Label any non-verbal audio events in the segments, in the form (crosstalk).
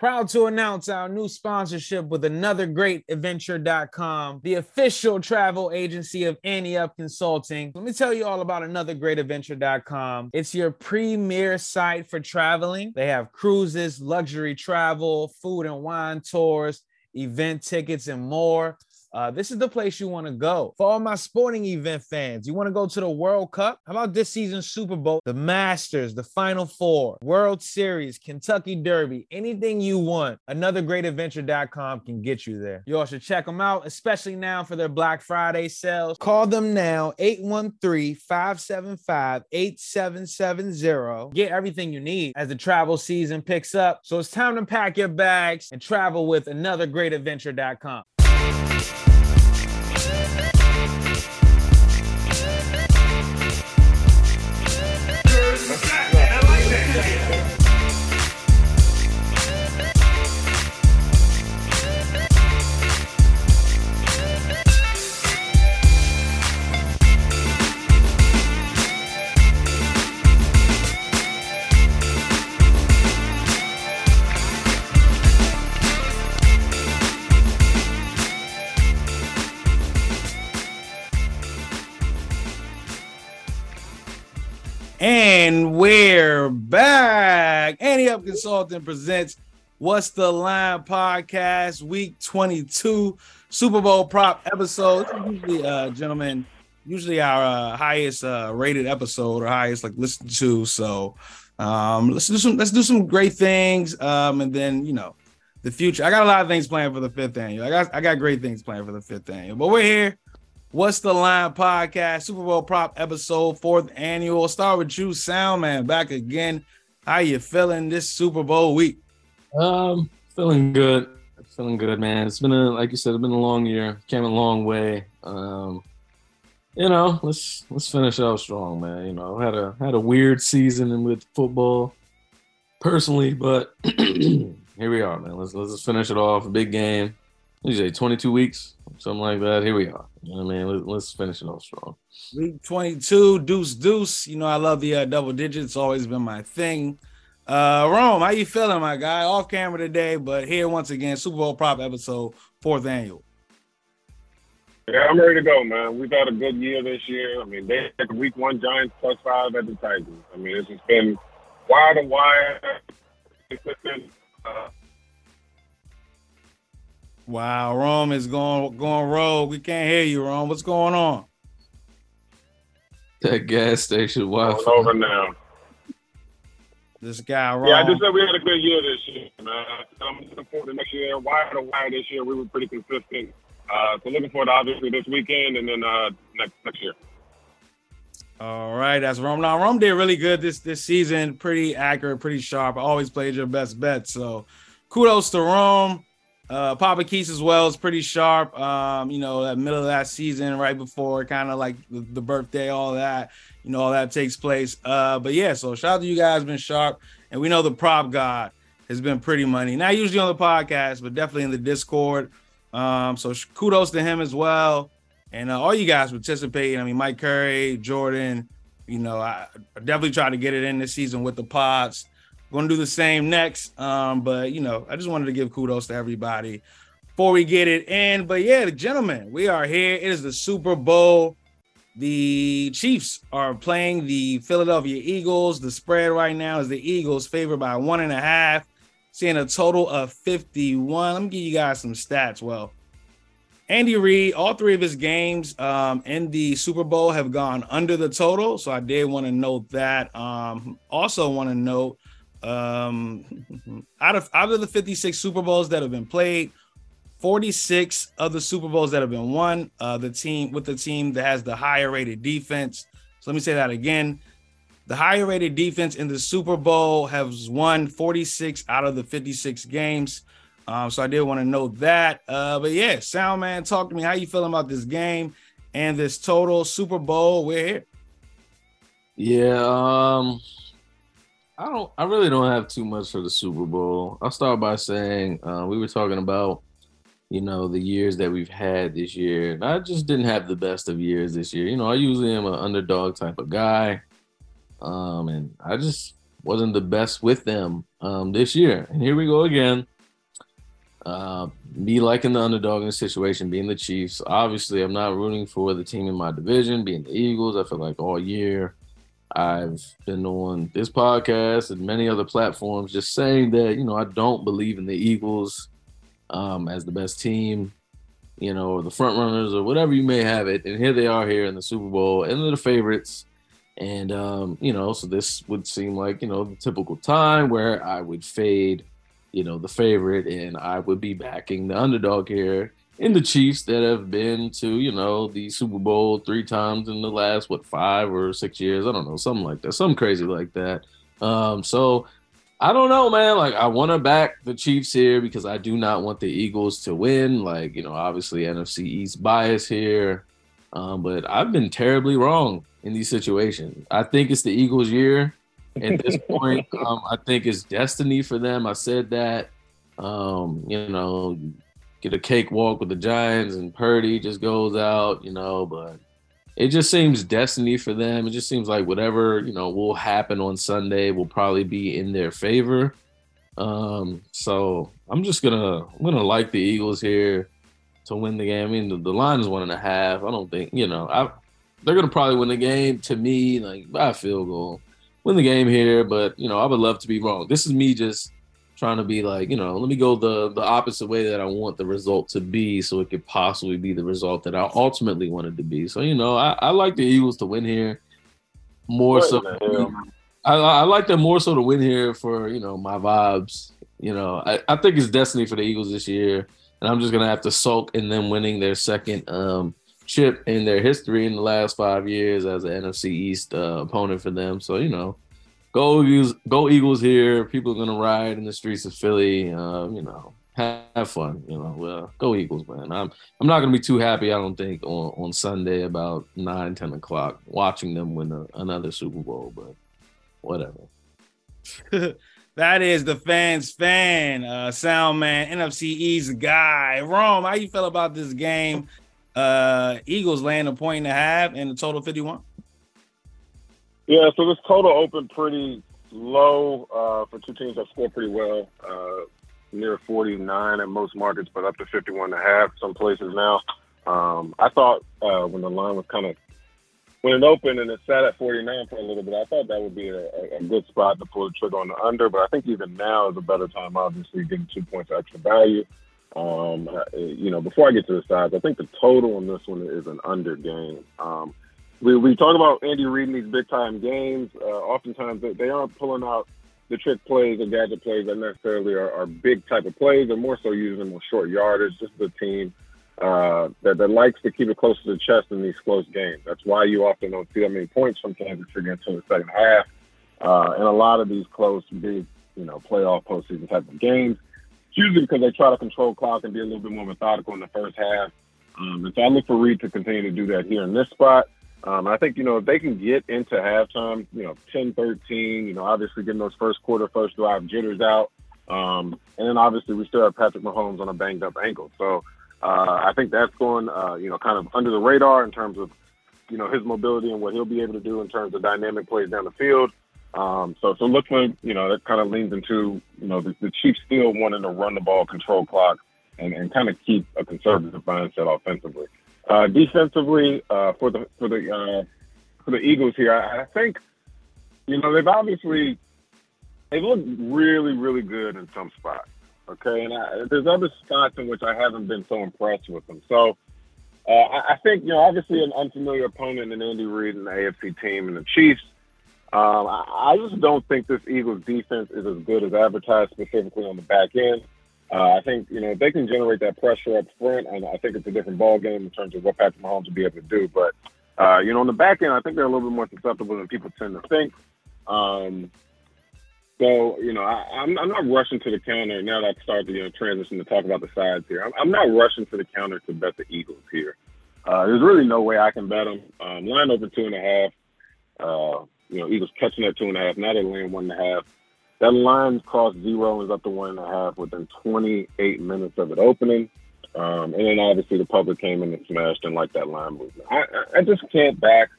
Proud to announce our new sponsorship with another great adventure.com, the official travel agency of Ante Up Consulting. Let me tell you all about another great adventure.com. It's your premier site for traveling. They have cruises, luxury travel, food and wine tours, event tickets, and more. Uh, this is the place you want to go. For all my sporting event fans, you want to go to the World Cup? How about this season's Super Bowl, the Masters, the Final Four, World Series, Kentucky Derby, anything you want? Another great adventure.com can get you there. You all should check them out, especially now for their Black Friday sales. Call them now, 813 575 8770. Get everything you need as the travel season picks up. So it's time to pack your bags and travel with another And we're back. Ante Up Consulting presents What's the Line podcast, week 22, Super Bowl prop episode. Usually, uh, gentlemen, usually our uh, highest uh, rated episode or highest like listened to. So um, let's do some let's do some great things. Um, and then you know, the future. I got a lot of things planned for the fifth annual. I got I got great things planned for the fifth annual. But we're here What's the Line podcast, Super Bowl prop episode, fourth annual. Start with you, Soundman, back again. How you feeling this Super Bowl week? Um, feeling good. Feeling good, man. It's been a like you said, it's been a long year. Came a long way. Um, you know, let's let's finish out strong, man. You know, had a had a weird season with football personally, but (clears throat) here we are, man. Let's let's finish it off. Big game. What you say, 22 weeks? Something like that. Here we are. You know what I mean? Let, let's finish it off strong. Week 22, deuce, deuce. You know, I love the uh, double digits. Always been my thing. Uh, Rome, how you feeling, my guy? Off camera today, but here once again, Super Bowl prop episode, fourth annual. Yeah, I'm ready to go, man. We've had a good year this year. I mean, they had week one Giants plus five at the Titans. I mean, it's just been wire to wire. It's been, uh, Wow, Rome is going going rogue. We can't hear you, Rome. What's going on? That gas station going Wi-Fi. over now. This guy, Rome. Yeah, I just said we had a good year this year, man. I'm looking forward to next year. Wire to wire this year, we were pretty consistent. Uh, so looking forward to obviously this weekend and then uh, next next year. All right, that's Rome. Now Rome did really good this this season. Pretty accurate, pretty sharp. Always played your best bet. So kudos to Rome. Uh, Papa Keys as well is pretty sharp. Um, you know, that middle of that season, right before kind of like the, the birthday, all that, you know, all that takes place. Uh, but yeah, so shout out to you guys, been sharp, and we know the prop god has been pretty money. Not usually on the podcast, but definitely in the Discord. Um, so kudos to him as well, and uh, all you guys participating. I mean, Mike Curry, Jordan. You know, I definitely try to get it in this season with the pods. Going to do the same next. Um, but you know, I just wanted to give kudos to everybody before we get it in. But yeah, the gentlemen, we are here. It is the Super Bowl. The Chiefs are playing the Philadelphia Eagles. The spread right now is the Eagles favored by one and a half, seeing a total of 51. Let me give you guys some stats. Well, Andy Reid, all three of his games um, in the Super Bowl have gone under the total. So I did want to note that. Um, also want to note um, out of out of the 56 Super Bowls that have been played, 46 of the Super Bowls that have been won, uh, the team with the team that has the higher rated defense. So let me say that again. The higher rated defense in the Super Bowl has won 46 out of the 56 games. Um, so I did want to note that. Uh, but yeah, sound man, talk to me. How you feeling about this game and this total Super Bowl? We're here. Yeah, um, I don't. I really don't have too much for the Super Bowl. I'll start by saying uh, we were talking about, you know, the years that we've had this year. And I just didn't have the best of years this year. You know, I usually am an underdog type of guy, um, and I just wasn't the best with them um, this year. And here we go again. Uh, me liking the underdog in the situation, being the Chiefs. Obviously, I'm not rooting for the team in my division, being the Eagles. I feel like all year I've been on this podcast and many other platforms just saying that, you know, I don't believe in the Eagles um, as the best team, you know, or the front runners or whatever you may have it. And here they are here in the Super Bowl and they're the favorites. And, um, you know, so this would seem like, you know, the typical time where I would fade you know, the favorite, and I would be backing the underdog here in the Chiefs that have been to, you know, the Super Bowl three times in the last what five or six years. I don't know, something like that, something crazy like that. Um, so I don't know, man. Like I want to back the Chiefs here because I do not want the Eagles to win. Like, you know, obviously NFC East bias here. Um, but I've been terribly wrong in these situations. I think it's the Eagles' year at this (laughs) point. Um, I think it's destiny for them. I said that. Um, you know, get a cakewalk with the Giants and Purdy just goes out, you know, but it just seems destiny for them. It just seems like whatever, you know, will happen on Sunday will probably be in their favor. Um, so I'm just gonna I'm gonna like the Eagles here to win the game. I mean, the, the line is one and a half. I don't think, you know, I they're gonna probably win the game to me, like by a field goal win the game here, but you know, I would love to be wrong. This is me just trying to be like, you know, let me go the the opposite way that I want the result to be, so it could possibly be the result that I ultimately wanted to be. So you know, I, I like the Eagles to win here more so. I, I like them more so to win here for you know my vibes. You know, I, I think it's destiny for the Eagles this year, and I'm just gonna have to sulk in them winning their second um chip in their history in the last five years as an NFC East uh, opponent for them. So you know, go Eagles, go Eagles here. People are gonna ride in the streets of Philly. Uh, you know, have, have fun. You know, well, go Eagles, man. I'm I'm not gonna be too happy. I don't think on on Sunday about nine ten o'clock watching them win a, another Super Bowl, but whatever. (laughs) that is the fans fan, uh, sound man, NFC East guy. Rome, how you feel about this game? Uh, Eagles laying a point and a half and a total 51. Yeah, so this total opened pretty low uh, for two teams that scored pretty well, uh, near 49 at most markets, but up to 51 and a half some places now. Um, I thought uh, when the line was kind of when it opened and it sat at 49 for a little bit, I thought that would be a, a good spot to pull the trigger on the under. But I think even now is a better time, obviously, getting two points extra value. Um, you know, before I get to the sides, I think the total on this one is an under game. Um, we, we talk about Andy Reid in these big time games. Uh, oftentimes they, they aren't pulling out the trick plays and gadget plays that necessarily are, are big type of plays. They're more so using them with short yardage. Just the team uh, that, that likes to keep it close to the chest in these close games. That's why you often don't see that many points from Kansas City until the second half. Uh, and a lot of these close, big, you know, playoff postseason type of games usually because they try to control clock and be a little bit more methodical in the first half. Um, and so I look for Reid to continue to do that here in this spot. Um, I think, you know, if they can get into halftime, you know, 10 13, you know, obviously getting those first quarter, first drive jitters out. Um, and then obviously we still have Patrick Mahomes on a banged up ankle. So uh, I think that's going, uh, you know, kind of under the radar in terms of, you know, his mobility and what he'll be able to do in terms of dynamic plays down the field. Um, so, so look for, you know, that kind of leans into, you know, the, the Chiefs still wanting to run the ball, control clock, and, and kind of keep a conservative mindset offensively. Uh, defensively, uh, for the for the uh, for the Eagles here, I, I think, you know, they've obviously they've looked really, really good in some spots. Okay, and I, there's other spots in which I haven't been so impressed with them. So. Uh, I, I think, you know, obviously an unfamiliar opponent in Andy Reid and the AFC team and the Chiefs, um, I, just don't think this Eagles defense is as good as advertised, specifically on the back end. Uh, I think you know they can generate that pressure up front, and I think it's a different ball game in terms of what Patrick Mahomes will be able to do. But uh, you know, on the back end, I think they're a little bit more susceptible than people tend to think. Um, so you know, I, am not rushing to the counter now that I start the you know, transition to talk about the sides here. I'm, I'm not rushing to the counter to bet the Eagles here. Uh, there's really no way I can bet them. Um, line over two and a half. Uh, you know, Eagles catching that two and a half. Now they're laying one and a half. That line crossed zero and was up to one and a half within 28 minutes of it opening. Um, and then obviously the public came in and smashed and like that line movement. I, I just can't back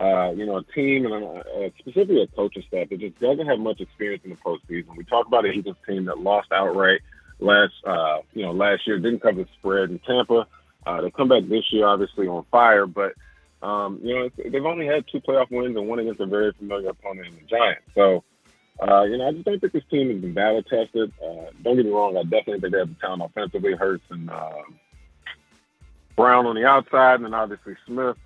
uh, you know, a team and uh, specifically a coaching staff that just doesn't have much experience in the postseason. We talk about an Eagles team that lost outright last, uh, you know, last year, didn't cover the spread in Tampa. Uh, they come back this year, obviously on fire, but um, you know, they've only had two playoff wins and one against a very familiar opponent in the Giants. So, uh, you know, I just don't think this team has been battle tested. Uh, don't get me wrong, I definitely think they have the talent offensively. Hurts and uh, Brown on the outside, and then obviously Smith.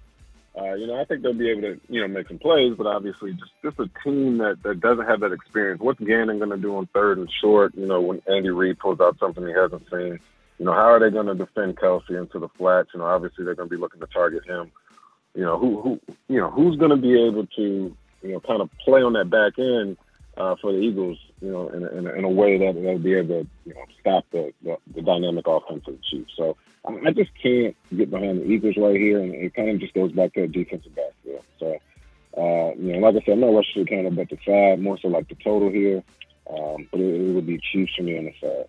Uh, you know, I think they'll be able to, you know, make some plays, but obviously just just a team that, that doesn't have that experience. What's Gannon going to do on third and short? You know, when Andy Reid pulls out something he hasn't seen. You know, how are they going to defend Kelce into the flats? You know, obviously they're going to be looking to target him. You know, who who you know who's going to be able to you know kind of play on that back end uh, for the Eagles, you know, in a, in in a way that they'll be able to you know stop the the, the dynamic offense of the Chiefs. So I just can't get behind the Eagles right here, and it kind of just goes back to a defensive backfield. So, uh, you know, like I said, I'm not rushing kind of bet the side, more so like the total here, um, but it, it, would be Chiefs for me on the side.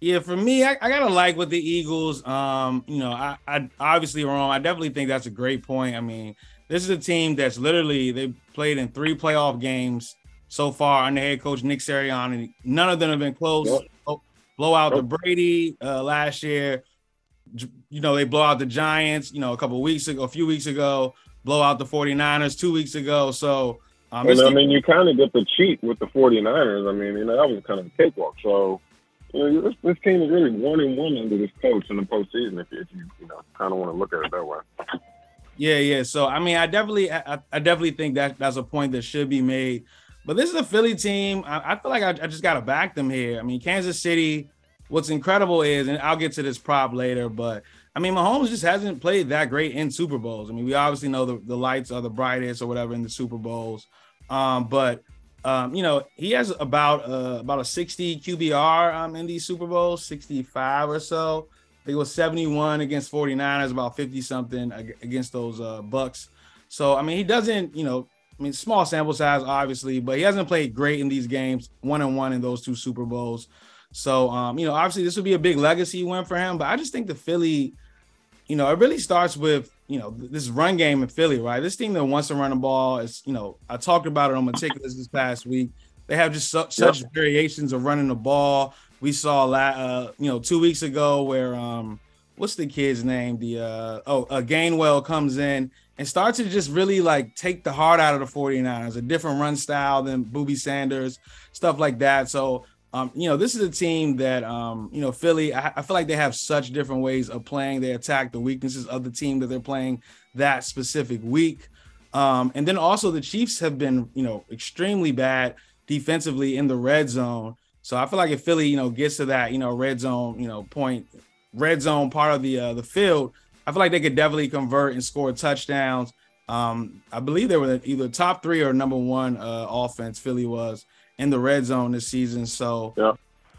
Yeah, for me, I, I gotta like with the Eagles. Um, you know, I, I obviously wrong. I definitely think that's a great point. I mean, this is a team that's literally they played in three playoff games so far under head coach Nick Sirianni. None of them have been close. Yep. Oh, blow out the Brady uh, last year. You know, they blow out the Giants, you know, a couple weeks ago, a few weeks ago, blow out the 49ers two weeks ago. So, um, and I mean, you kind of get the cheat with the 49ers. I mean, you know, that was kind of a cakewalk. So, you know, this, this team is really one and one under this coach in the postseason. If, if you, you know, kind of want to look at it that way. Yeah, yeah. So, I mean, I definitely, I, I definitely think that that's a point that should be made. But this is a Philly team. I, I feel like I, I just got to back them here. I mean, Kansas City. What's incredible is, and I'll get to this prop later, but I mean, Mahomes just hasn't played that great in Super Bowls. I mean, we obviously know the, the lights are the brightest or whatever in the Super Bowls. Um, but um, you know, he has about uh, about a 60 QBR um, in these Super Bowls, 65 or so. Think it was 71 against 49ers, about 50 something against those uh, Bucks. So I mean, he doesn't, you know, I mean, small sample size, obviously, but he hasn't played great in these games, one and one in those two Super Bowls. So, um, you know, obviously this would be a big legacy win for him. But I just think the Philly, you know, it really starts with you know this run game in Philly, right? This team that wants to run the ball is, you know, I talked about it on meticulous this past week. They have just su- such yep. variations of running the ball. We saw uh, you know, two weeks ago where um, what's the kid's name? The uh, oh, uh, Gainwell comes in and starts to just really like take the heart out of the 49ers, a different run style than Booby Sanders, stuff like that. So, um, you know, this is a team that, um, you know, Philly, I, I, feel like they have such different ways of playing. They attack the weaknesses of the team that they're playing that specific week. Um, and then also the Chiefs have been, you know, extremely bad defensively in the red zone. So I feel like if Philly, you know, gets to that, you know, red zone, you know, point, red zone part of the uh, the field, I feel like they could definitely convert and score touchdowns. Um, I believe they were either top three or number one uh, offense. Philly was in the red zone this season. So yeah,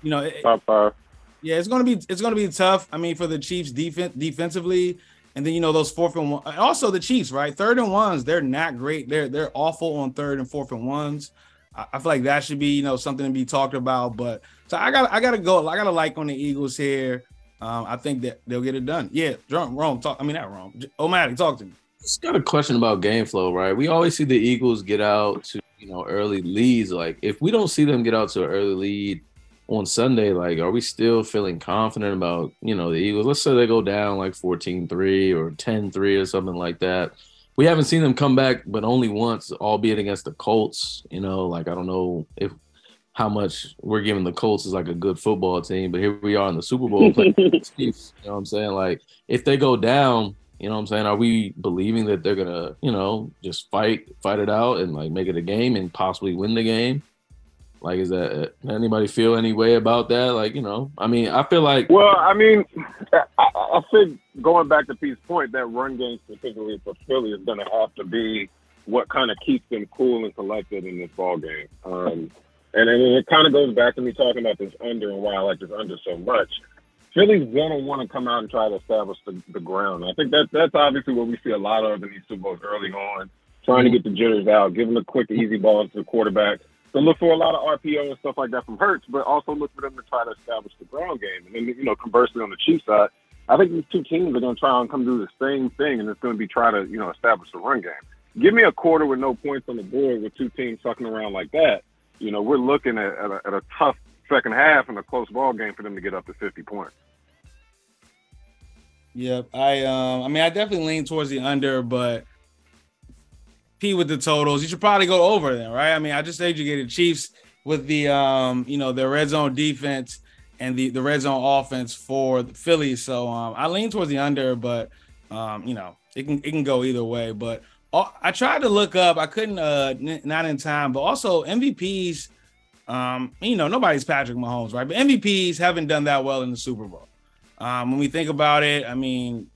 you know, top five. Yeah, it's gonna be it's gonna be tough. I mean, for the Chiefs defense defensively, and then you know those fourth and one. Also the Chiefs, right? Third and ones, they're not great. They're they're awful on third and fourth and ones. I, feel like that should be you know something to be talked about. But so I got I gotta go. I gotta like on the Eagles here. Um, I think that they'll get it done. Yeah, wrong, wrong. Talk. I mean, not wrong. Omatic, talk to me. Just got a question about game flow, right? We always see the Eagles get out to you know early leads. Like, if we don't see them get out to an early lead on Sunday, like, are we still feeling confident about you know the Eagles? Let's say they go down like 14-3 or 10-3 or something like that. We haven't seen them come back, but only once, albeit against the Colts. You know, like I don't know if how much we're giving the Colts is like a good football team, but here we are in the Super Bowl playing (laughs) Chiefs. You know what I'm saying? Like if they go down, you know what I'm saying? Are we believing that they're gonna, you know, just fight, fight it out and like make it a game and possibly win the game? Like, is that anybody feel any way about that? Like, you know, I mean, I feel like. Well, I mean, I, I think going back to Pete's point, that run game specifically for Philly is going to have to be what kind of keeps them cool and collected in this ball game. Um, and then it kind of goes back to me talking about this under and why I like this under so much. Philly's gonna want to come out and try to establish the, the ground. I think that that's obviously what we see a lot of in these Super Bowls early on, trying to get the jitters out, giving the quick, easy balls to the quarterback. So look for a lot of RPO and stuff like that from Hurts, but also look for them to try to establish the ground game. And then you know, conversely on the Chiefs side, I think these two teams are going to try and come do the same thing, and it's going to be try to you know establish the run game. Give me a quarter with no points on the board with two teams sucking around like that. You know, we're looking at, at, a, at a tough second half and a close ball game for them to get up to 50 points. Yep, I um, I mean, I definitely lean towards the under, but P with the totals. You should probably go over then, right? I mean, I just educated Chiefs with the um, you know, their red zone defense and the the red zone offense for the Phillies. So um, I lean towards the under, but um, you know, it can it can go either way. But uh, I tried to look up, I couldn't, uh, n- not in time. But also MVPs, um, you know, nobody's Patrick Mahomes, right? But MVPs haven't done that well in the Super Bowl. Um, when we think about it, I mean,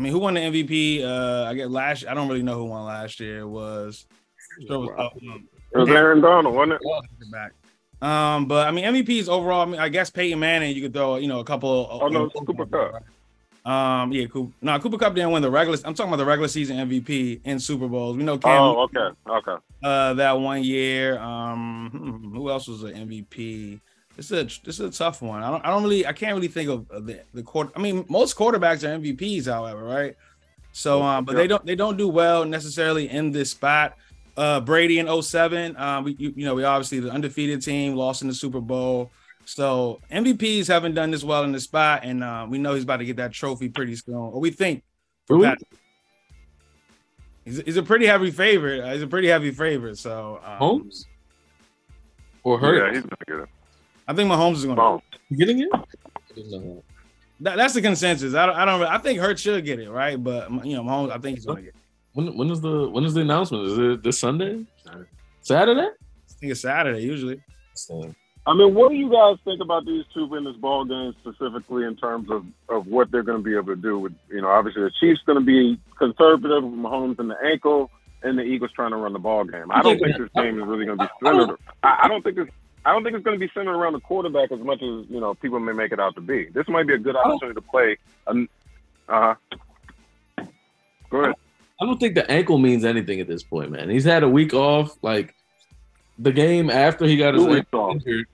I mean, who won the MVP? Uh, I get last. I don't really know who won last year. It was. It was, um, it was Aaron Donald, wasn't it? Back. Um, but I mean, MVPs overall. I mean, I guess Peyton Manning. You could throw, you know, a couple. Oh no, Cooper Kupp. Um, yeah, Cooper. No, Cooper Kupp didn't win the regular. I'm talking about the regular season MVP in Super Bowls. We know Cam. Oh, okay, okay. Uh, that one year. Um, hmm, who else was an MVP? This is a this is a tough one. I don't I don't really I can't really think of the the quarter. I mean, most quarterbacks are MVPs, however, right? So um, but they don't they don't do well necessarily in this spot. Uh, Brady in 07, um, we you, you know we obviously the undefeated team lost in the Super Bowl. So MVPs haven't done this well in the spot, and uh, we know he's about to get that trophy pretty soon, or we think. He's, he's, a pretty heavy favorite. Uh, he's a pretty heavy favorite. So um, Holmes or Hurt? Yeah, he's gonna get it. I think Mahomes is going to You getting it? That, that's the consensus. I don't. I don't. I think Hurt should get it right, but you know, Mahomes. I think he's going to get. It. When when is the when is the announcement? Is it this Sunday? Saturday? I think it's Saturday usually. I mean, what do you guys think about these two in this ball game specifically in terms of, of what they're going to be able to do with, you know, obviously the Chiefs going to be conservative with Mahomes in the ankle and the Eagles trying to run the ball game. I don't think this game is really going to be centered. I, I don't think this I don't think it's going to be centered around the quarterback as much as you know people may make it out to be. This might be a good opportunity to play. Uh huh. Go ahead. I don't think the ankle means anything at this point, man. He's had a week off. Like the game after he got his ankle injured,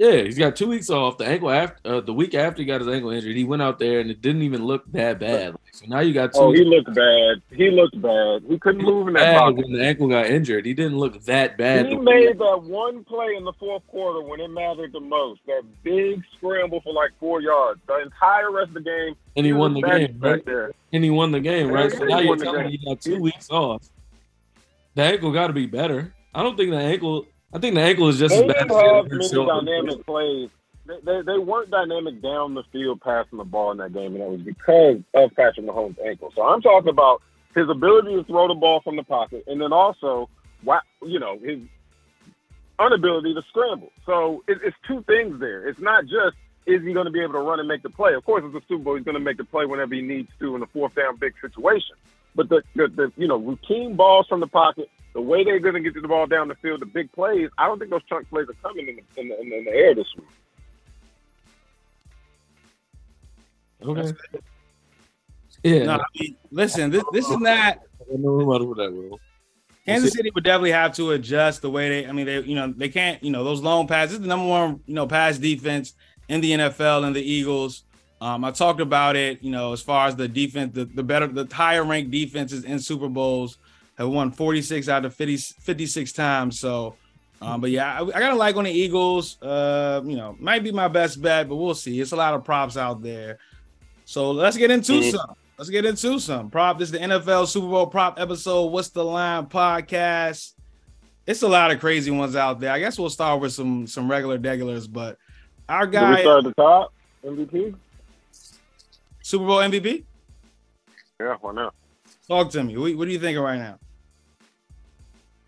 yeah, he's got two weeks off. The ankle after uh, the week after he got his ankle injured, he went out there and it didn't even look that bad. So now you got two. Oh, he looked bad. He looked bad. He couldn't move in that pocket. When the ankle got injured, he didn't look that bad. He made that one play in the fourth quarter when it mattered the most. That big scramble for like four yards. The entire rest of the game. And he, he won the game, right? There. And he won the game, right? so now you're telling me you got two weeks off. The ankle got to be better. I don't think the ankle I think the ankle is just they as bad. Have many dynamic plays. They, they, they, weren't dynamic down the field passing the ball in that game, and that was because of Patrick Mahomes' ankle. So I'm talking about his ability to throw the ball from the pocket, and then also, you know, his inability to scramble. So it, it's two things there. It's not just is he going to be able to run and make the play. Of course, it's a Super Bowl. He's going to make the play whenever he needs to in a fourth down big situation. But the, the, the you know routine balls from the pocket, the way they're going to get the ball down the field, the big plays, I don't think those chunk plays are coming in the, in the, in the air this week. Okay. Yeah. No, I mean, listen, this this is not. I don't know about that will. Kansas City would definitely have to adjust the way they. I mean, they you know they can't you know those long passes. This is the number one you know pass defense in the NFL and the Eagles. Um, I talked about it, you know, as far as the defense, the, the better, the higher ranked defenses in Super Bowls have won 46 out of 50, 56 times. So, um, but yeah, I, I got to like on the Eagles. Uh, you know, might be my best bet, but we'll see. It's a lot of props out there. So let's get into mm-hmm. some. Let's get into some prop. This is the NFL Super Bowl prop episode. What's the line podcast? It's a lot of crazy ones out there. I guess we'll start with some some regular regulars, but our guy. we start at the top MVP. Super Bowl MVP. Yeah, why not? Talk to me. What, what are you thinking right now?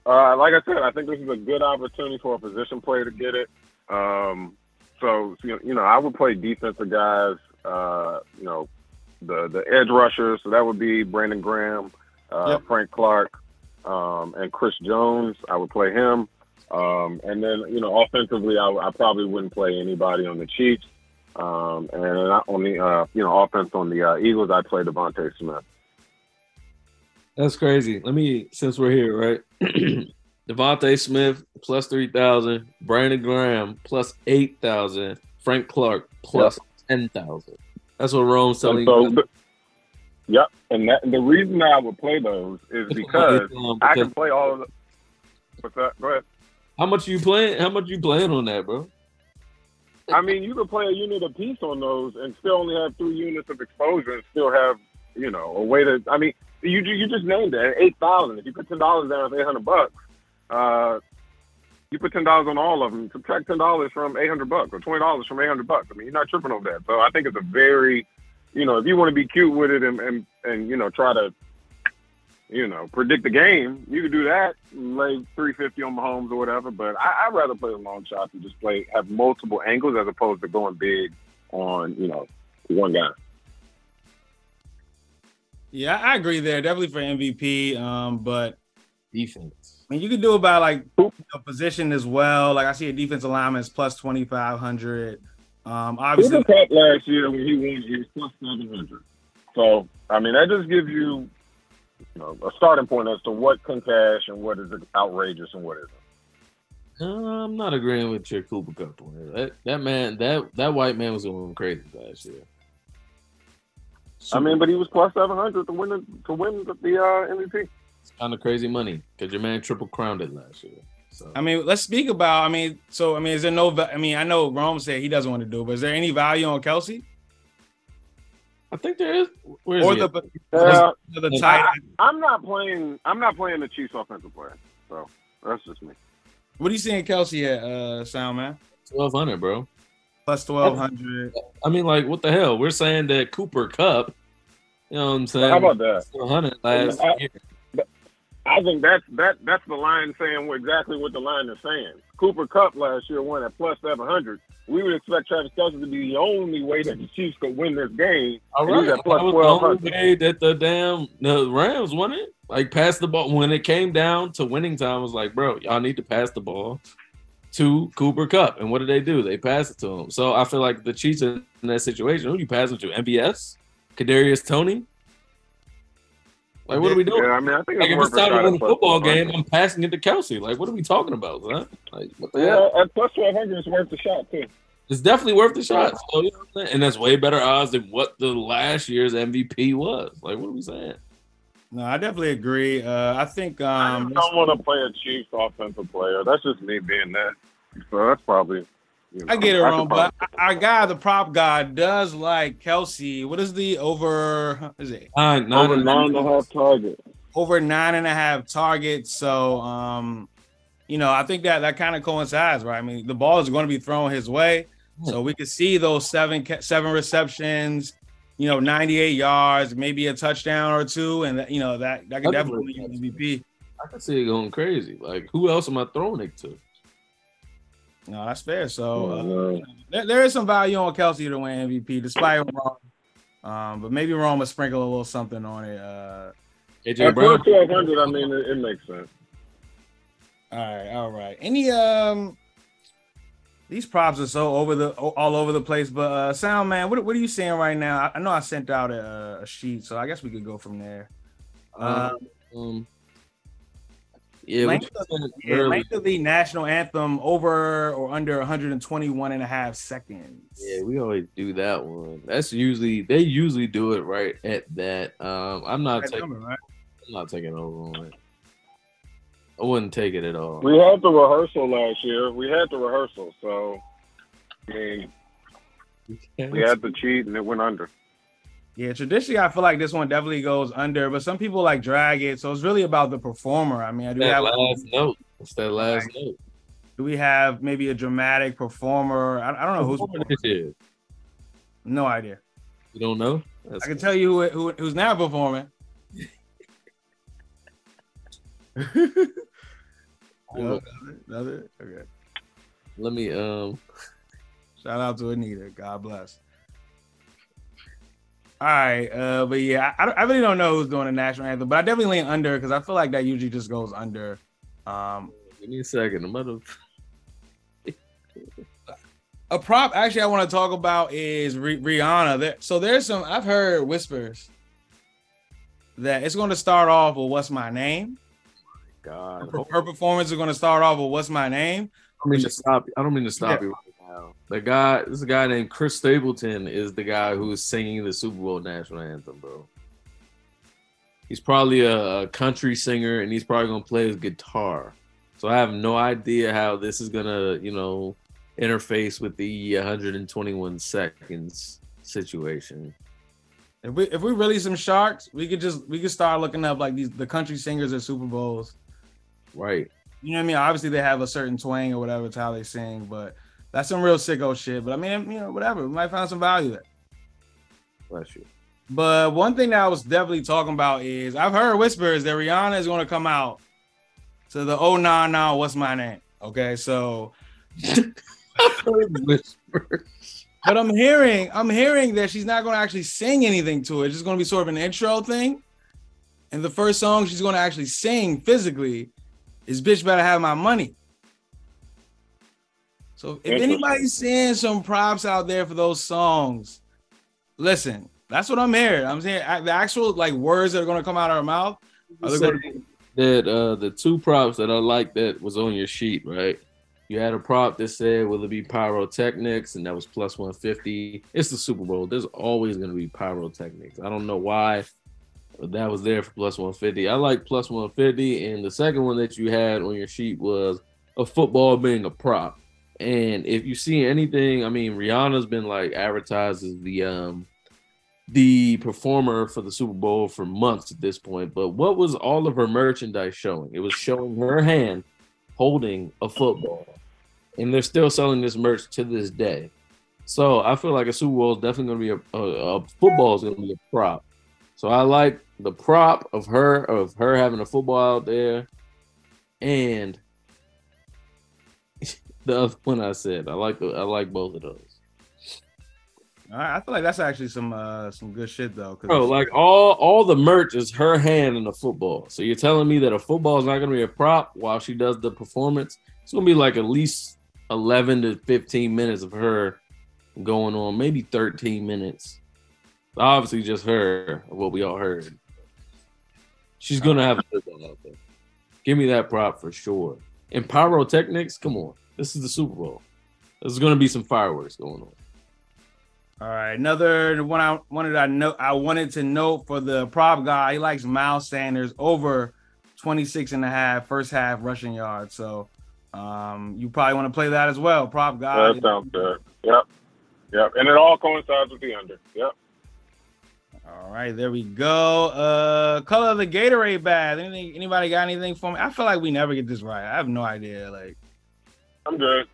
Uh, like I said, I think this is a good opportunity for a position player to get it. Um, so, you know, I would play defensive guys. Uh, you know, the the edge rushers. So that would be Brandon Graham, uh, yep. Frank Clark, um, and Chris Jones. I would play him. Um, and then, you know, offensively, I, I, probably wouldn't play anybody on the Chiefs. Um, and on the, uh, you know, offense on the uh, Eagles, I'd play DeVonta Smith. That's crazy. Let me, since we're here, right? (clears throat) DeVonta Smith plus 3,000, Brandon Graham plus 8,000, Frank Clark plus yep. 10,000. That's what Rome's telling so, you. yep. And that, the reason I would play those is because Um, I can play all of the. What's that? Go ahead. how much you playing? How much you playing on that, bro? I mean, you could play a unit apiece on those and still only have three units of exposure and still have, you know, a way to. I mean, you you just named it eight thousand. If you put ten dollars down, it's eight hundred bucks. Uh, you put ten dollars on all of them. Subtract ten dollars from eight hundred bucks or twenty dollars from eight hundred bucks. I mean, you're not tripping over that. So I think it's a very, you know, if you want to be cute with it and and, and you know try to, you know, predict the game, you could do that. Lay three fifty on Mahomes or whatever. But I, I'd rather play the long shots and just play have multiple angles as opposed to going big on you know one guy. Yeah, I agree there. Definitely for MVP. Um, but Defense. I mean, you can do about like a position as well. Like I see a defensive lineman is plus twenty five hundred. Um, obviously, Cooper Kupp last year when he won, he was plus seven hundred. So I mean, that just gives you, you know, a starting point as to what can cash and what is outrageous and what isn't. I'm not agreeing with your Cooper Kupp on. That that man, that that white man was going crazy last year. I mean, but he was plus seven hundred to win the, to win the, the uh, MVP. It's kind of crazy money because your man triple crowned it last year. So I mean, let's speak about. I mean, so I mean, is there no? I mean, I know Rome said he doesn't want to do, it, but is there any value on Kelce I think there is. Where is or he the at? Yeah, the tight? I'm not playing. I'm not playing the Chiefs offensive player. So that's just me. What are you seeing Kelce at? Uh, Sound man twelve hundred, bro. Plus twelve hundred. I mean, like, what the hell? We're saying that Cooper Kupp. You know what I'm saying? How about that? Twelve hundred last I- year. I think that's that that's the line saying what, exactly what the line is saying. Cooper Cup last year won at plus seven hundred. We would expect Travis Kelce to be the only way that the Chiefs could win this game. All And he's right, at plus that was the only way that the damn the Rams won it. Like pass the ball when it came down to winning time. it Was like, bro, y'all need to pass the ball to Cooper Kupp. And what did they do? They passed it to him. So I feel like the Chiefs in that situation. Who you passing to? MVS, Kadarius Toney. Like, what are we doing? Yeah, I mean, I think Like if it's time to win a football 1200. game, I'm passing it to Kelce. Like, what are we talking about, son? Like, what the hell? Yeah, at plus twelve hundred, it's worth the shot too. It's definitely worth the shot. So, you know what I'm? And that's way better odds than what the last year's MVP was. Like, what are we saying? No, I definitely agree. Uh, I think I um, just don't want to play a Chiefs offensive player. That's just me being that. So that's probably. You know, I get it could wrong, but our guy, the prop guy, does like Kelce. What is the over? Is it Nine, nine, over nine and a half targets. over nine and a half targets? So, um, you know, I think that that kind of coincides, right? I mean, the ball is going to be thrown his way, so we could see those seven seven receptions, you know, ninety eight yards, maybe a touchdown or two, and that, you know that that could That's definitely what- win MVP. I can see it going crazy. Like, who else am I throwing it to? No, that's fair. So. Uh, Uh, there, there is some value on Kelce to win MVP, despite Rome. Um, but maybe Rome will sprinkle a little something on it. Uh, AJ at Brown. plus twelve hundred, I mean, it, it makes sense. all right, all right. Any um, these props are so over the all over the place. But uh, Sound Man, what what are you seeing right now? I, I know I sent out a, a sheet, so I guess we could go from there. Uh, Um, yeah, length of, yeah, length of the national anthem over or under 121 and a half seconds. Yeah, we always do that one. That's usually they usually do it right at that. Um, I'm not That taking. number, right? I'm not taking over on it. I wouldn't take it at all. We had the rehearsal last year. We had the rehearsal, so I mean, we had the cheat and it went under. Yeah, traditionally, I feel like this one definitely goes under, but some people like drag it. So it's really about the performer. I mean, I do we that have last note. It's that last note. do we have maybe a dramatic performer? I, I don't know who's Performer this no idea. You don't know? That's I can tell you who, who who's now performing. (laughs) Up. Another? Okay. Let me um. Shout out to Anita. God bless. All right, uh, but yeah, I, I really don't know who's doing the national anthem, but I definitely lean under because I feel like that usually just goes under. Um, Give me a second. I'm to. a prop actually I want to talk about is Ri- Rihanna. There, so there's some I've heard whispers that it's going to start off with "What's My Name." God. Her, her performance is going to start off with "What's My Name." I don't mean to stop. I don't mean to stop Yeah. you right now. The guy, this guy named Chris Stapleton is the guy who is singing the Super Bowl national anthem, bro. He's probably a, a country singer and he's probably gonna play his guitar. So I have no idea how this is gonna, you know, interface with the 121 seconds situation. If we if we really some sharks, we could just we could start looking up like these the country singers at Super Bowls. Right. You know what I mean? Obviously they have a certain twang or whatever, it's how they sing, but that's some real sicko shit. But I mean, you know, whatever. We might find some value there. Bless you. But one thing that I was definitely talking about is I've heard whispers that Rihanna is gonna come out to the oh nah nah, what's my name? Okay, so (laughs) whispers but I'm hearing, I'm hearing that she's not going to actually sing anything to it. It's just going to be sort of an intro thing. And the first song she's going to actually sing physically is "Bitch Better Have My Money." So if anybody's seeing some props out there for those songs, listen. That's what I'm hearing. I'm saying the actual like words that are going to come out of her mouth. Are going to that uh the two props that I like that was on your sheet, right? You had a prop that said, "Will it be pyrotechnics?" and that was plus one fifty. It's the Super Bowl. There's always going to be pyrotechnics. I don't know why that was there for plus one fifty. I like plus one fifty, and the second one that you had on your sheet was a football being a prop. And if you see anything, I mean, Rihanna's been like advertised as the um the performer for the Super Bowl for months at this point. But what was all of her merchandise showing? It was showing her hand holding a football and they're still selling this merch to this day. So I feel like a Super Bowl is definitely going to be a, a, a football is going to be a prop. So I like the prop of her of her having a football out there, and (laughs) the other one I said I like I like both of those. I feel like that's actually some uh some good shit though. Bro, like all all the merch is her hand in the football. So you're telling me that a football is not gonna be a prop while she does the performance? It's gonna be like at least 11 to 15 minutes of her going on, maybe 13 minutes. Obviously, just her, what we all heard. She's gonna have a football out there. Give me that prop for sure. And pyrotechnics, come on. This is the Super Bowl. There's gonna be some fireworks going on. All right, another one I wanted I know I wanted to note for the prop guy. He likes Miles Sanders over 26 and a half first half rushing yards. So um, you probably want to play that as well, prop guy. That sounds good. Yep. Yep. And it all coincides with the under. Yep. All right, there we go. Uh color of the Gatorade bag. Anything anybody got anything for me? I feel like we never get this right. I have no idea. Like I'm good.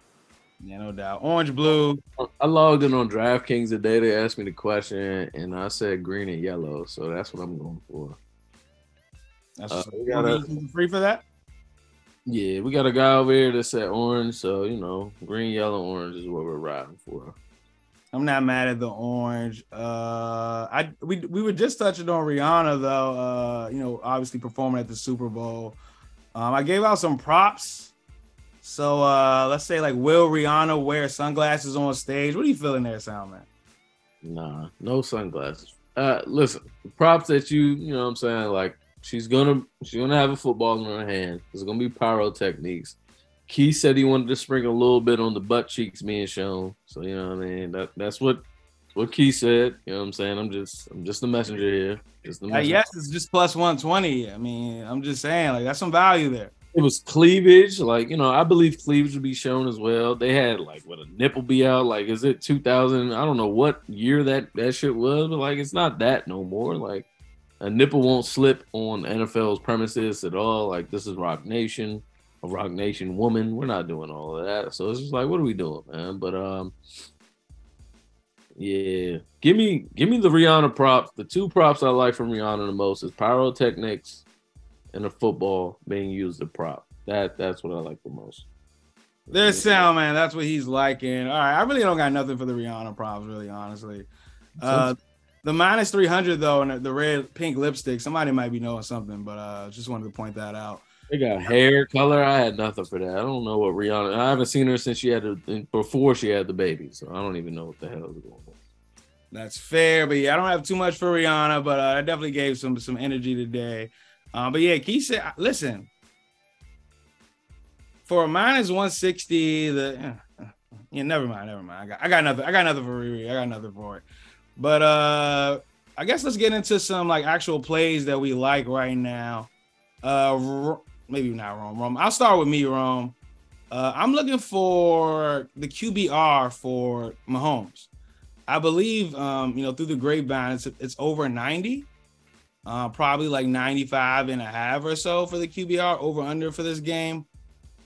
Yeah, no doubt. Orange, blue. I logged in on DraftKings today. They asked me the question, and I said green and yellow. So that's what I'm going for. That's uh, got a, free for that. Yeah, we got a guy over here that said orange, so you know, green, yellow, orange is what we're riding for. I'm not mad at the orange. Uh, I we we were just touching on Rihanna though. Uh, you know, obviously performing at the Super Bowl. Um, I gave out some props. So uh, let's say like, will Rihanna wear sunglasses on stage? What are you feeling there, Sound Man? Nah, no sunglasses. Uh, listen, props that you you know what I'm saying like She's gonna she's gonna have a football in her hand. There's gonna be pyrotechniques. Keith said he wanted to sprinkle a little bit on the butt cheeks being shown. So you know what I mean. That that's what what Keith said. You know what I'm saying. I'm just I'm just the messenger here. Just the messenger. Yes, it's just plus 120. I mean, I'm just saying like that's some value there. It was cleavage, like you know. I believe cleavage would be shown as well. They had like what a nipple be out. Like, is it 2000? I don't know what year that that shit was, but like it's not that no more. Like a nipple won't slip on NFL's premises at all. Like this is Roc Nation, a Roc Nation woman. We're not doing all of that. So it's just like, what are we doing, man? But um, yeah, give me give me the Rihanna props. The two props I like from Rihanna the most is pyrotechnics and a football being used as prop. That that's what I like the most. This sound man, that's what he's liking. All right, I really don't got nothing for the Rihanna props, really, honestly. Uh, the minus 300 though, and the red pink lipstick, somebody might be knowing something, but uh just wanted to point that out. They got hair color. I had nothing for that. I don't know what Rihanna. I haven't seen her since she had the before she had the baby, so I don't even know what the hell is going on. That's fair, but yeah, I don't have too much for Rihanna, but uh, I definitely gave some some energy today. Uh, but yeah, Keith said, listen, for a minus 160, the Yeah, never mind, never mind. I got I got another I got another for Riri. I got another for it. But uh I guess let's get into some like actual plays that we like right now. Uh maybe not Rome. Rome. I'll start with me, Rome. Uh, I'm looking for the QBR for Mahomes. I believe, um, you know, through the grapevine, it's, it's over 90, uh, probably like 95 and a half or so for the QBR over under for this game.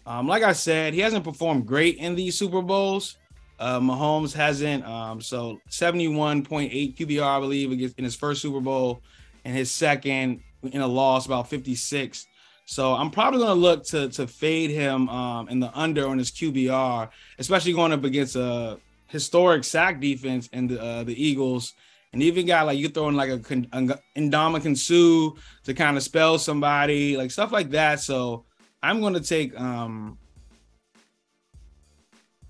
Um, like I said, he hasn't performed great in these Super Bowls. Uh, Mahomes hasn't. Um, so 71.8 QBR, I believe, in his first Super Bowl, and his second in a loss, about 56. So I'm probably going to look to to fade him um, in the under on his QBR, especially going up against a historic sack defense and the uh, the Eagles. And even got like you throw in like a, Ndamukong Suh to kind of spell somebody, like stuff like that. So I'm going to take. um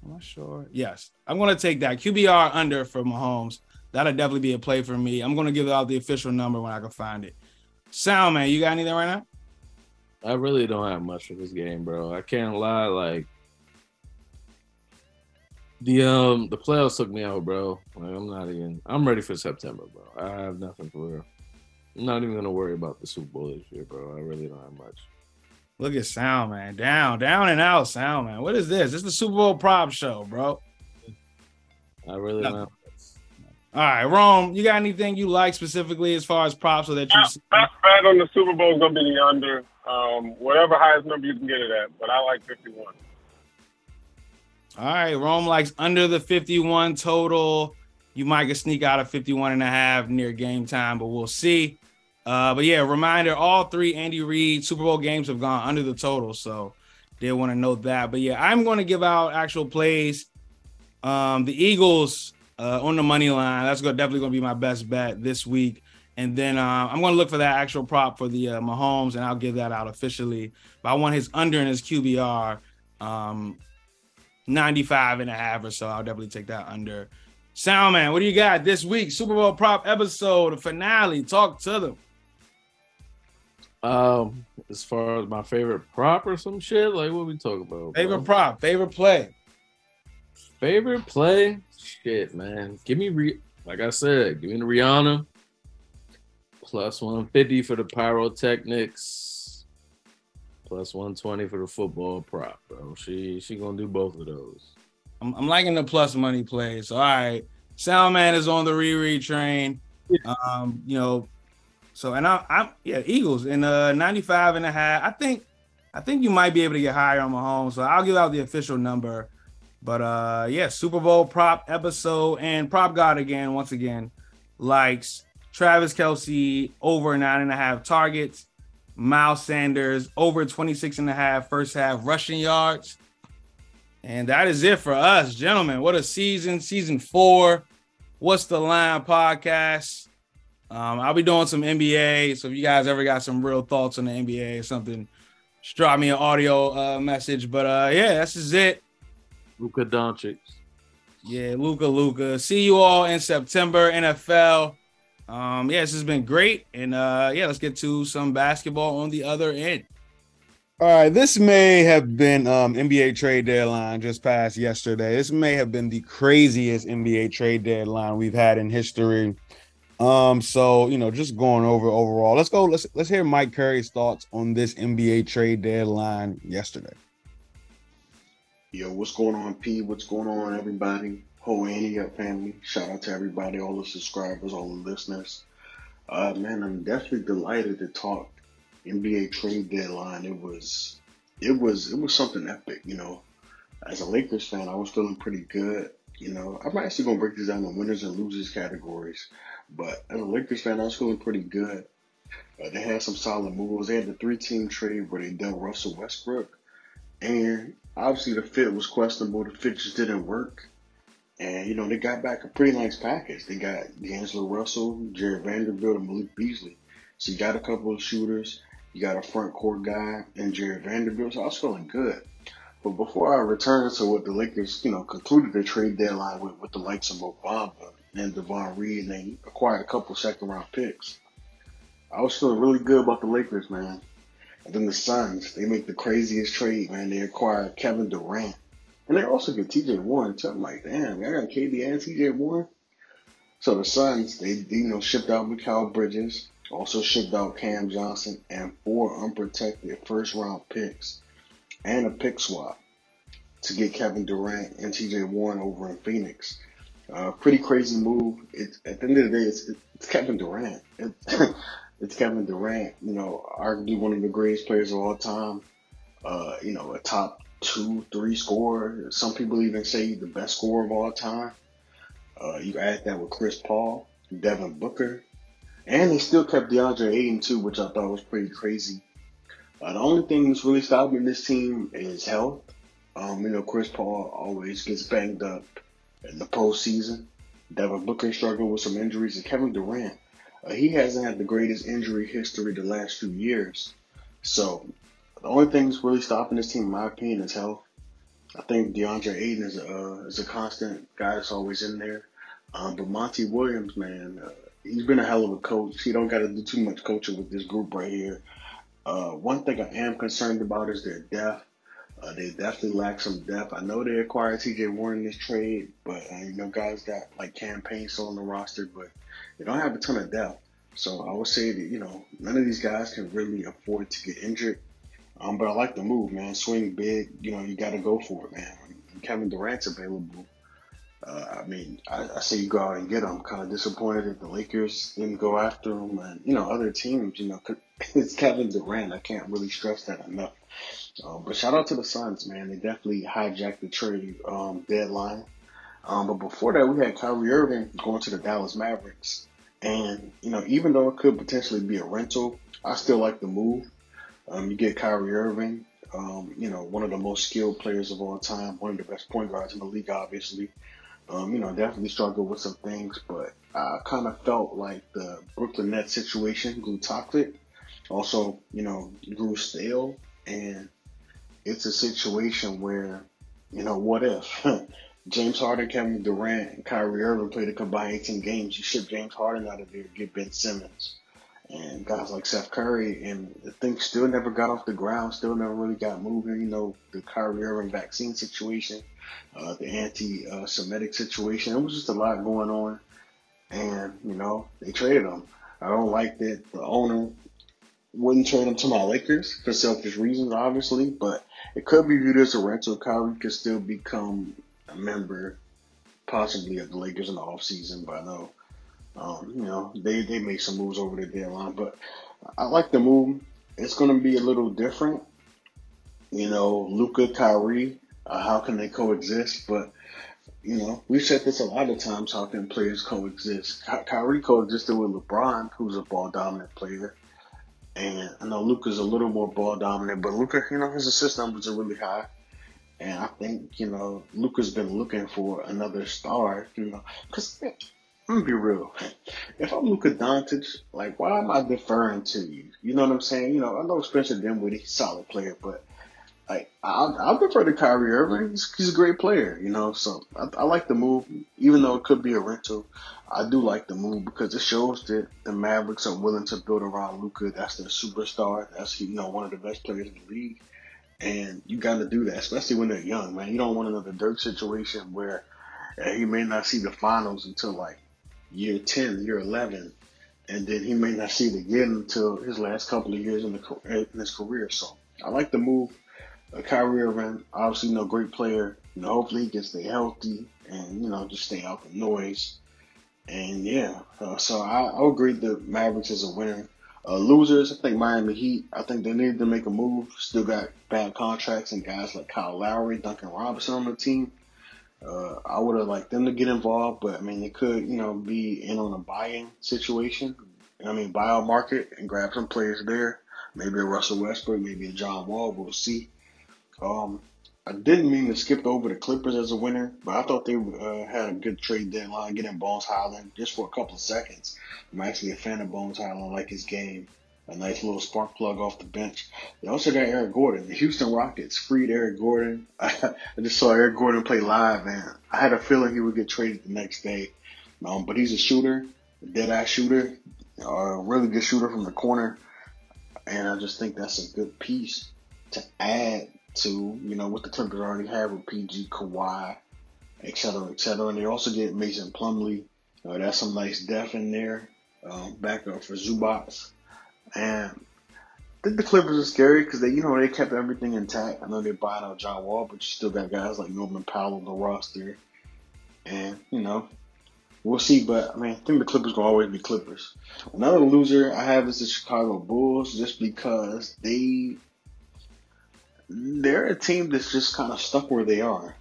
I'm not sure. Yes, I'm going to take that QBR under for Mahomes. That'll definitely be a play for me. I'm going to give out the official number when I can find it. Sound man, you got anything right now? I really don't have much for this game, bro. I can't lie. Like the um the playoffs took me out, bro. Like, I'm not even. I'm ready for September, bro. I have nothing for. I'm not even gonna worry about the Super Bowl this year, bro. I really don't have much. Look at Sound Man, down, down and out, Sound Man. What is this? This is the Super Bowl prop show, bro. I really don't. All right, Rome, you got anything you like specifically as far as props or that you? Best bet on the Super Bowl is gonna be the under. Um, whatever highest number you can get it at, but I like 51. All right, Rome likes under the 51 total. You might get sneak out of 51 and a half near game time, but we'll see. Uh, but yeah, reminder: all three Andy Reid Super Bowl games have gone under the total, so did want to note that. But yeah, I'm going to give out actual plays. Um, the Eagles uh, on the money line. That's gonna, definitely going to be my best bet this week. And then uh, I'm going to look for that actual prop for the uh, Mahomes, and I'll give that out officially. But I want his under and his QBR, um, 95 and a half or so. I'll definitely take that under. Soundman, what do you got this week? Super Bowl prop episode, finale. Talk to them. Um, as far as my favorite prop or some shit, like what we talk about? Favorite bro? prop, favorite play. Favorite play? Shit, man. Give me re- like I said, give me the Rihanna plus 150 for the pyrotechnics, plus 120 for the football prop, bro. She she gonna do both of those. I'm, I'm liking the plus money plays. So, all right, Soundman is on the Riri train. Um, you know, so and I, I'm yeah Eagles in uh 95 and a half. I think I think you might be able to get higher on Mahomes. So I'll give out the official number. But uh yeah, Super Bowl prop episode and prop god again once again likes Travis Kelce over nine and a half targets. Miles Sanders over 26 and a half first half rushing yards. And that is it for us, gentlemen. What a season, season four. What's the line podcast? Um, I'll be doing some NBA. So if you guys ever got some real thoughts on the NBA or something, just drop me an audio uh, message. But uh, yeah, this is it. Luka Doncic. Yeah, Luka, Luka. See you all in September, NFL. Um, yeah, this has been great. And uh, yeah, let's get to some basketball on the other end. All right, this may have been um, NBA trade deadline just passed yesterday. This may have been the craziest NBA trade deadline we've had in history. Um, so you know, just going over overall. Let's go. Let's let's hear Mike Curry's thoughts on this NBA trade deadline yesterday. Yo, what's going on, P? What's going on, everybody? Whole Up family. Shout out to everybody, all the subscribers, all the listeners. Uh, man, I'm definitely delighted to talk NBA trade deadline. It was, it was, it was something epic. You know, as a Lakers fan, I was feeling pretty good. You know, I'm actually gonna break this down in winners and losers categories. But as a Lakers fan, I was feeling pretty good. Uh, they had some solid moves. They had the three-team trade where they dealt Russell Westbrook, and obviously the fit was questionable. The fit just didn't work. And, you know, they got back a pretty nice package. They got D'Angelo Russell, Jarred Vanderbilt, and Malik Beasley. So you got a couple of shooters. You got a front court guy and Jarred Vanderbilt. So I was feeling good. But before I return to what the Lakers, you know, concluded their trade deadline with, with the likes of Mo Bamba and Davon Reed, and they acquired a couple second round picks. I was feeling really good about the Lakers, man. And then the Suns, they make the craziest trade, man. They acquired Kevin Durant And they also get TJ Warren too. I'm like, damn, I got KD and TJ Warren. So the Suns, they, they you know shipped out Mikal Bridges, also shipped out Cam Johnson and four unprotected first round picks and a pick swap to get Kevin Durant and TJ Warren over in Phoenix. Uh, pretty crazy move. It, at the end of the day, it's, it's Kevin Durant. It, (laughs) it's Kevin Durant, you know, arguably one of the greatest players of all time. Uh, you know, a top two, three scorer. Some people even say the best scorer of all time. Uh, you add that with Chris Paul, Devin Booker, and they still kept DeAndre Ayton too, which I thought was pretty crazy. Uh, the only thing that's really stopping this team is health. Um, you know, Chris Paul always gets banged up in the postseason. Devin Booker struggled with some injuries, and Kevin Durant, uh, he hasn't had the greatest injury history the last few years. So the only thing that's really stopping this team, in my opinion, is health. I think DeAndre Ayton is a uh, is a constant guy that's always in there. Um, but Monty Williams, man, uh, he's been a hell of a coach. He don't got to do too much coaching with this group right here. Uh, one thing I am concerned about is their depth. Uh, they definitely lack some depth. I know they acquired T.J. Warren in this trade, but uh, you know guys got like Cam Payne still on the roster, but they don't have a ton of depth. So I would say that you know none of these guys can really afford to get injured. Um, but I like the move, man. Swing big. You know, you got to go for it, man. Kevin Durant's available. Uh, I mean, I, I, say you go out and get him. Kind of disappointed that the Lakers didn't go after him, and you know, other teams. You know, (laughs) it's Kevin Durant. I can't really stress that enough. Um, but shout out to the Suns, man. They definitely hijacked the trade um, deadline. Um, but before that, we had Kyrie Irving going to the Dallas Mavericks, and you know, even though it could potentially be a rental, I still like the move. Um, you get Kyrie Irving, um, you know, one of the most skilled players of all time, one of the best point guards in the league, obviously. Um, you know, definitely struggled with some things, but I kind of felt like the Brooklyn Nets situation grew toxic. Also, you know, grew stale, and it's a situation where, you know, what if (laughs) James Harden, Kevin Durant, and Kyrie Irving played a combined 18 games? You ship James Harden out of there, get Ben Simmons and guys like Seth Curry, and the thing still never got off the ground, still never really got moving. You know, the Kyrie Irving vaccine situation, uh, the anti-Semitic situation. It was just a lot going on, and you know, they traded him. I don't like that the owner wouldn't trade him to my Lakers for selfish reasons, obviously, but it could be viewed as a rental. Kyrie could still become a member, possibly of the Lakers in the offseason, but I know um, you know, they, they made some moves over the deadline, but I like the move. It's going to be a little different. You know, Luka, Kyrie, uh, how can they coexist? But, you know, we've said this a lot of times how can players coexist? Ky- Kyrie coexisted with LeBron, who's a ball dominant player. And I know Luka's a little more ball dominant, but Luka, you know, his assist numbers are really high. And I think, you know, Luka's been looking for another star, you know, because I'm gonna be real. If I'm Luka Doncic, like, why am I deferring to you? You know what I'm saying? You know, I know Spencer Dinwiddie, he's a solid player, but like, I'll, I'll defer to Kyrie Irving. He's, he's, a great player, you know. So I, I like the move, even though it could be a rental. I do like the move because it shows that the Mavericks are willing to build around Luka. That's their superstar. That's you know one of the best players in the league, and you got to do that, especially when they're young, man. You don't want another Dirk situation where uh, he may not see the finals until like year 10, year 11, and then he may not see it again until his last couple of years in, the, in his career. So I like the move. Uh, Kyrie Irving, obviously, no great player. You know, hopefully he can stay healthy and you know just stay out the noise. And yeah, uh, so I, I agree the Mavericks is a winner. Uh, losers, I think Miami Heat. I think they needed to make a move. Still got bad contracts and guys like Kyle Lowry, Duncan Robinson on the team. Uh, I would have liked them to get involved, but I mean, they could, you know, be in on a buying situation. I mean, buy a market and grab some players there. Maybe a Russell Westbrook, maybe a John Wall. We'll see. Um, I didn't mean to skip over the Clippers as a winner, but I thought they uh, had a good trade deadline, getting Bones Hyland just for a couple of seconds. I'm actually a fan of Bones Hyland. I like his game a nice little spark plug off the bench. They also got Eric Gordon. The Houston Rockets freed Eric Gordon. (laughs) I, just saw Eric Gordon play live, and I had a feeling he would get traded the next day. Um, but he's a shooter, a dead eye shooter, a really good shooter from the corner, and I just think that's a good piece to add to you know what the Clippers already have with PG, Kawhi, et cetera, et cetera. And they also get Mason Plumlee. Uh, that's some nice depth in there. Um, backup for Zubac. And I think the Clippers are scary because they, you know, they kept everything intact. I know they're buying out John Wall, but you still got guys like Norman Powell on the roster. And, you know, we'll see. But, I mean, I think the Clippers will always be Clippers. Another loser I have is the Chicago Bulls just because they, they're a team that's just kind of stuck where they are.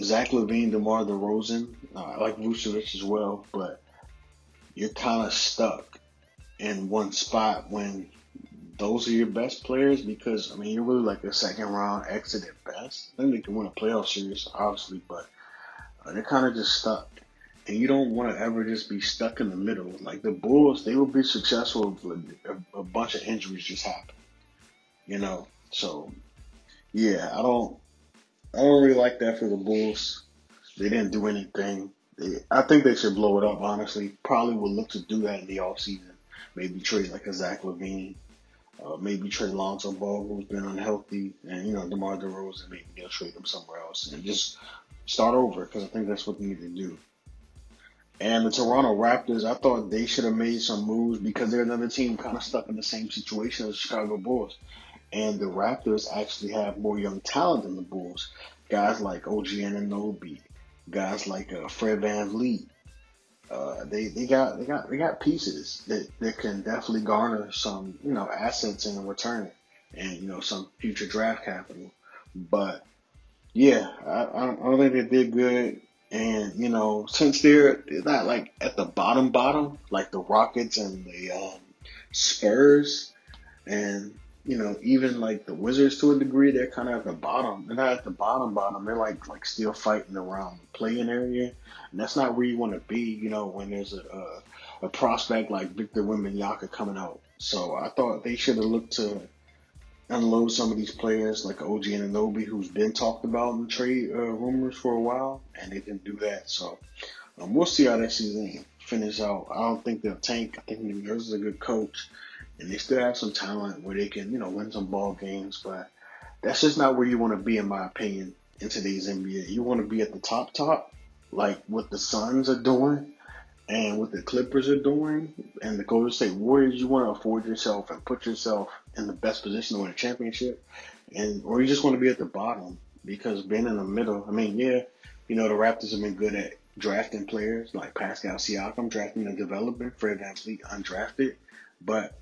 Zach LaVine, DeMar DeRozan, uh, I like Vucevic as well, but you're kind of stuck in one spot when those are your best players because I mean you're really like a second round exit at best. I think they can win a playoff series, obviously, but uh, they're kind of just stuck. And you don't want to ever just be stuck in the middle. Like the Bulls, they will be successful if a, a bunch of injuries just happen. You know, so yeah, I don't, I don't really like that for the Bulls. They didn't do anything. They, I think they should blow it up. Honestly, probably will look to do that in the off season. Maybe trade like a Zach LaVine. uh, maybe trade Lonzo Ball, who's been unhealthy, and you know DeMar DeRozan. Maybe they'll trade him somewhere else and just start over because I think that's what they need to do. And the Toronto Raptors, I thought they should have made some moves because they're another team kind of stuck in the same situation as the Chicago Bulls. And the Raptors actually have more young talent than the Bulls. Guys like OG Anunoby, guys like uh, Fred VanVleet, uh, they they got they got they got pieces that, that can definitely garner some you know assets in return and you know some future draft capital. But yeah, I, I don't think they did good. And you know, since they're, they're not like at the bottom bottom like the Rockets and the um, Spurs, and you know, even like the Wizards to a degree, they're kind of at the bottom. They're not at the bottom bottom. They're like like still fighting around the playing area, and that's not where you want to be. You know, when there's a, a, a prospect like Victor Wembanyama coming out. So I thought they should have looked to unload some of these players like OG Anunoby, who's been talked about in trade uh, rumors for a while, and they didn't do that. So um, we'll see how that season finish out. I don't think they'll tank. I think New Jersey's a good coach and they still have some talent where they can, you know, win some ball games. But that's just not where you want to be, in my opinion, in today's NBA. You want to be at the top, top, like what the Suns are doing and what the Clippers are doing, and the Golden State Warriors. You want to afford yourself and put yourself in the best position to win a championship, and or you just want to be at the bottom because being in the middle. I mean, yeah, you know the Raptors have been good at drafting players like Pascal Siakam, drafting a developer, Fred VanVleet undrafted, but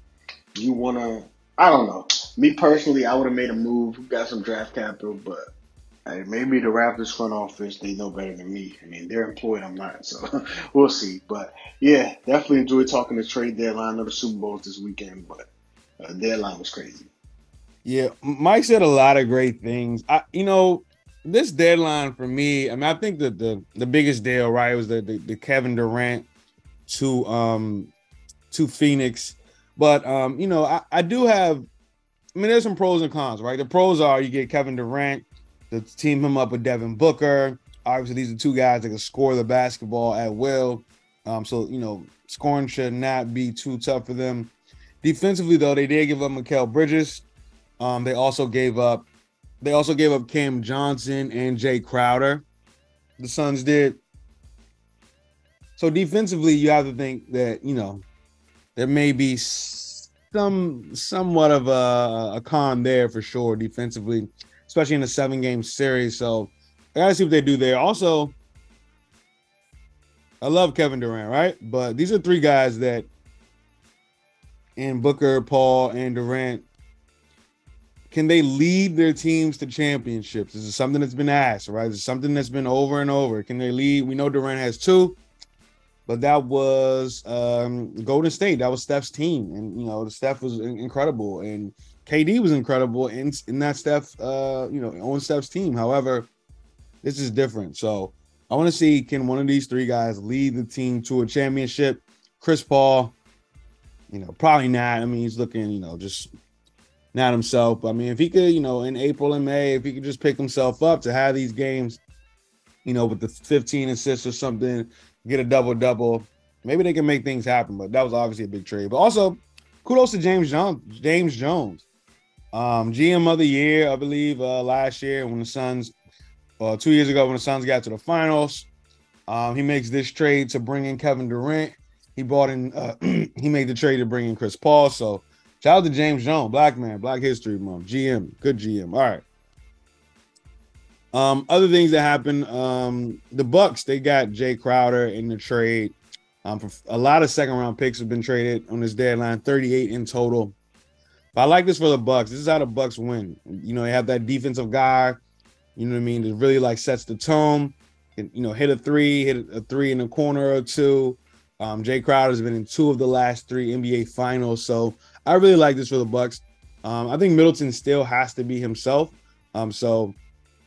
you want to, I don't know. Me personally, I would have made a move, got some draft capital, but hey, maybe the Raptors front office, they know better than me. I mean, they're employed, I'm not, so (laughs) we'll see. But yeah, definitely enjoyed talking the trade deadline of the Super Bowls this weekend, but uh, deadline was crazy. Yeah, Mike said a lot of great things. I, you know, this deadline for me, I mean, I think that the the biggest deal, right, was the, the, the Kevin Durant to um to Phoenix but um, you know, I, I do have I mean, there's some pros and cons, right? The pros are you get Kevin Durant to team him up with Devin Booker. Obviously, these are two guys that can score the basketball at will. Um, so you know, scoring should not be too tough for them. Defensively, though, they did give up Mikal Bridges. Um, they also gave up they also gave up Cam Johnson and Jay Crowder. The Suns did. So defensively, you have to think that, you know, there may be some somewhat of a, a con there for sure defensively, especially in a seven game series. So I gotta see what they do there. Also, I love Kevin Durant, right? But these are three guys that and Booker, Paul, and Durant. Can they lead their teams to championships? This is something that's been asked, right? It's something that's been over and over. Can they lead? We know Durant has two but that was um, Golden State. That was Steph's team, and you know, the Steph was incredible, and KD was incredible in in that Steph, uh, you know, on Steph's team. However, this is different. So I want to see can one of these three guys lead the team to a championship? Chris Paul, you know, probably not. I mean, he's looking, you know, just not himself. But I mean, if he could, you know, in April and May, if he could just pick himself up to have these games, you know, with the 15 assists or something, get a double double. Maybe they can make things happen, but that was obviously a big trade. But also, kudos to James Jones. James Jones. Um, GM of the year, I believe, uh, last year when the Suns, uh, two years ago when the Suns got to the finals. Um, he makes this trade to bring in Kevin Durant. He bought in, uh, (clears throat) he made the trade to bring in Chris Paul. So shout out to James Jones, black man, Black History Month, GM, good GM. All right. Um, other things that happened, um, the Bucks they got Jay Crowder in the trade. Um, for a lot of second round picks have been traded on this deadline, 38 in total. But I like this for the Bucks. This is how the Bucks win. You know, they have that defensive guy, you know what I mean, that really like sets the tone. And, you know, hit a three, hit a three in the corner or two. Um, Jay Crowder has been in two of the last three NBA finals. So I really like this for the Bucks. Um, I think Middleton still has to be himself. Um, so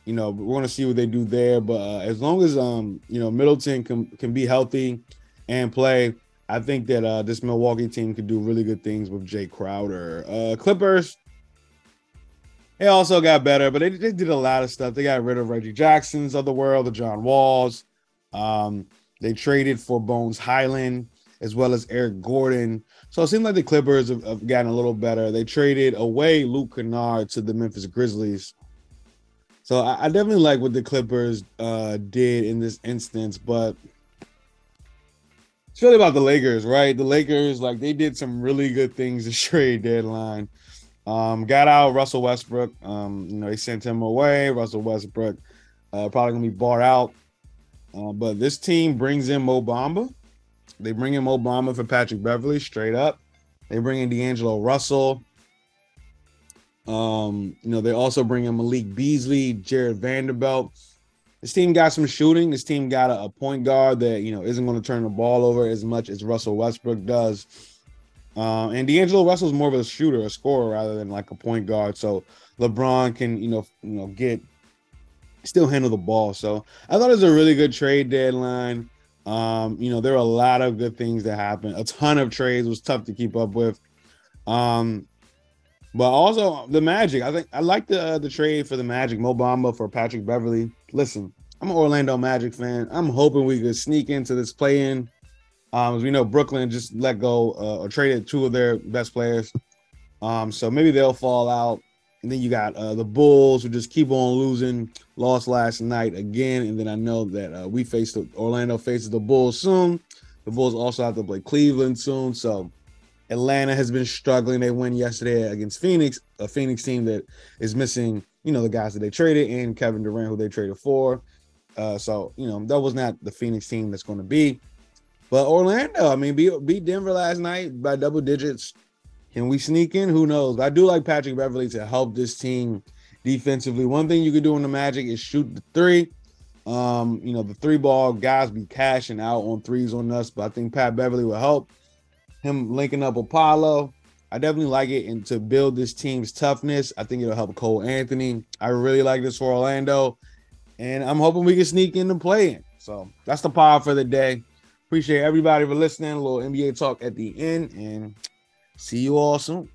you know, we're gonna see what they do there. But uh, as long as um, you know, Middleton can can be healthy and play, I think that uh, this Milwaukee team could do really good things with Jay Crowder. Uh, Clippers, they also got better, but they, they did a lot of stuff. They got rid of Reggie Jackson's of the world, the John Walls. Um, they traded for Bones Hyland as well as Eric Gordon. So it seems like the Clippers have, have gotten a little better. They traded away Luke Kennard to the Memphis Grizzlies. So I, I definitely like what the Clippers uh, did in this instance, but it's really about the Lakers, right? The Lakers, like they did some really good things (laughs) to trade deadline. Um, got out Russell Westbrook. Um, you know, they sent him away. Russell Westbrook uh, probably gonna be bought out. Uh, but this team brings in Mo Bamba. They bring in Mo Bamba for Patrick Beverley straight up. They bring in D'Angelo Russell. Um, you know, they also bring in Malik Beasley, Jarred Vanderbilt. This team got some shooting. This team got a, a point guard that you know isn't going to turn the ball over as much as Russell Westbrook does. Uh, and D'Angelo Russell's more of a shooter, a scorer, rather than like a point guard. So LeBron can, you know, you know, get still handle the ball. So I thought it was a really good trade deadline. Um, you know, there were a lot of good things that happened. A ton of trades was tough to keep up with. Um, but also the Magic. I think I like the uh, the trade for the Magic, Mo Bamba for Patrick Beverley. Listen, I'm an Orlando Magic fan. I'm hoping we could sneak into this play-in. Um, as we know, Brooklyn just let go uh, or traded two of their best players. Um, so maybe they'll fall out. And then you got uh, the Bulls who just keep on losing. Lost last night again, and then I know that uh, we face the Orlando faces the Bulls soon. The Bulls also have to play Cleveland soon. So Atlanta has been struggling. They win yesterday against Phoenix, a Phoenix team that is missing, you know, the guys that they traded and Kevin Durant, who they traded for. Uh, so you know that was not the Phoenix team that's going to be. But Orlando, I mean, beat, beat Denver last night by double digits. Can we sneak in? Who knows? I do like Patrick Beverley to help this team defensively. One thing you can do in the Magic is shoot the three. Um, you know, the three ball guys be cashing out on threes on us, but I think Pat Beverley will help him linking up Apollo. I definitely like it and to build this team's toughness. I think it'll help Cole Anthony. I really like this for Orlando, and I'm hoping we can sneak in the play in. So that's the power for the day. Appreciate everybody for listening. A little NBA talk at the end, and see you all soon.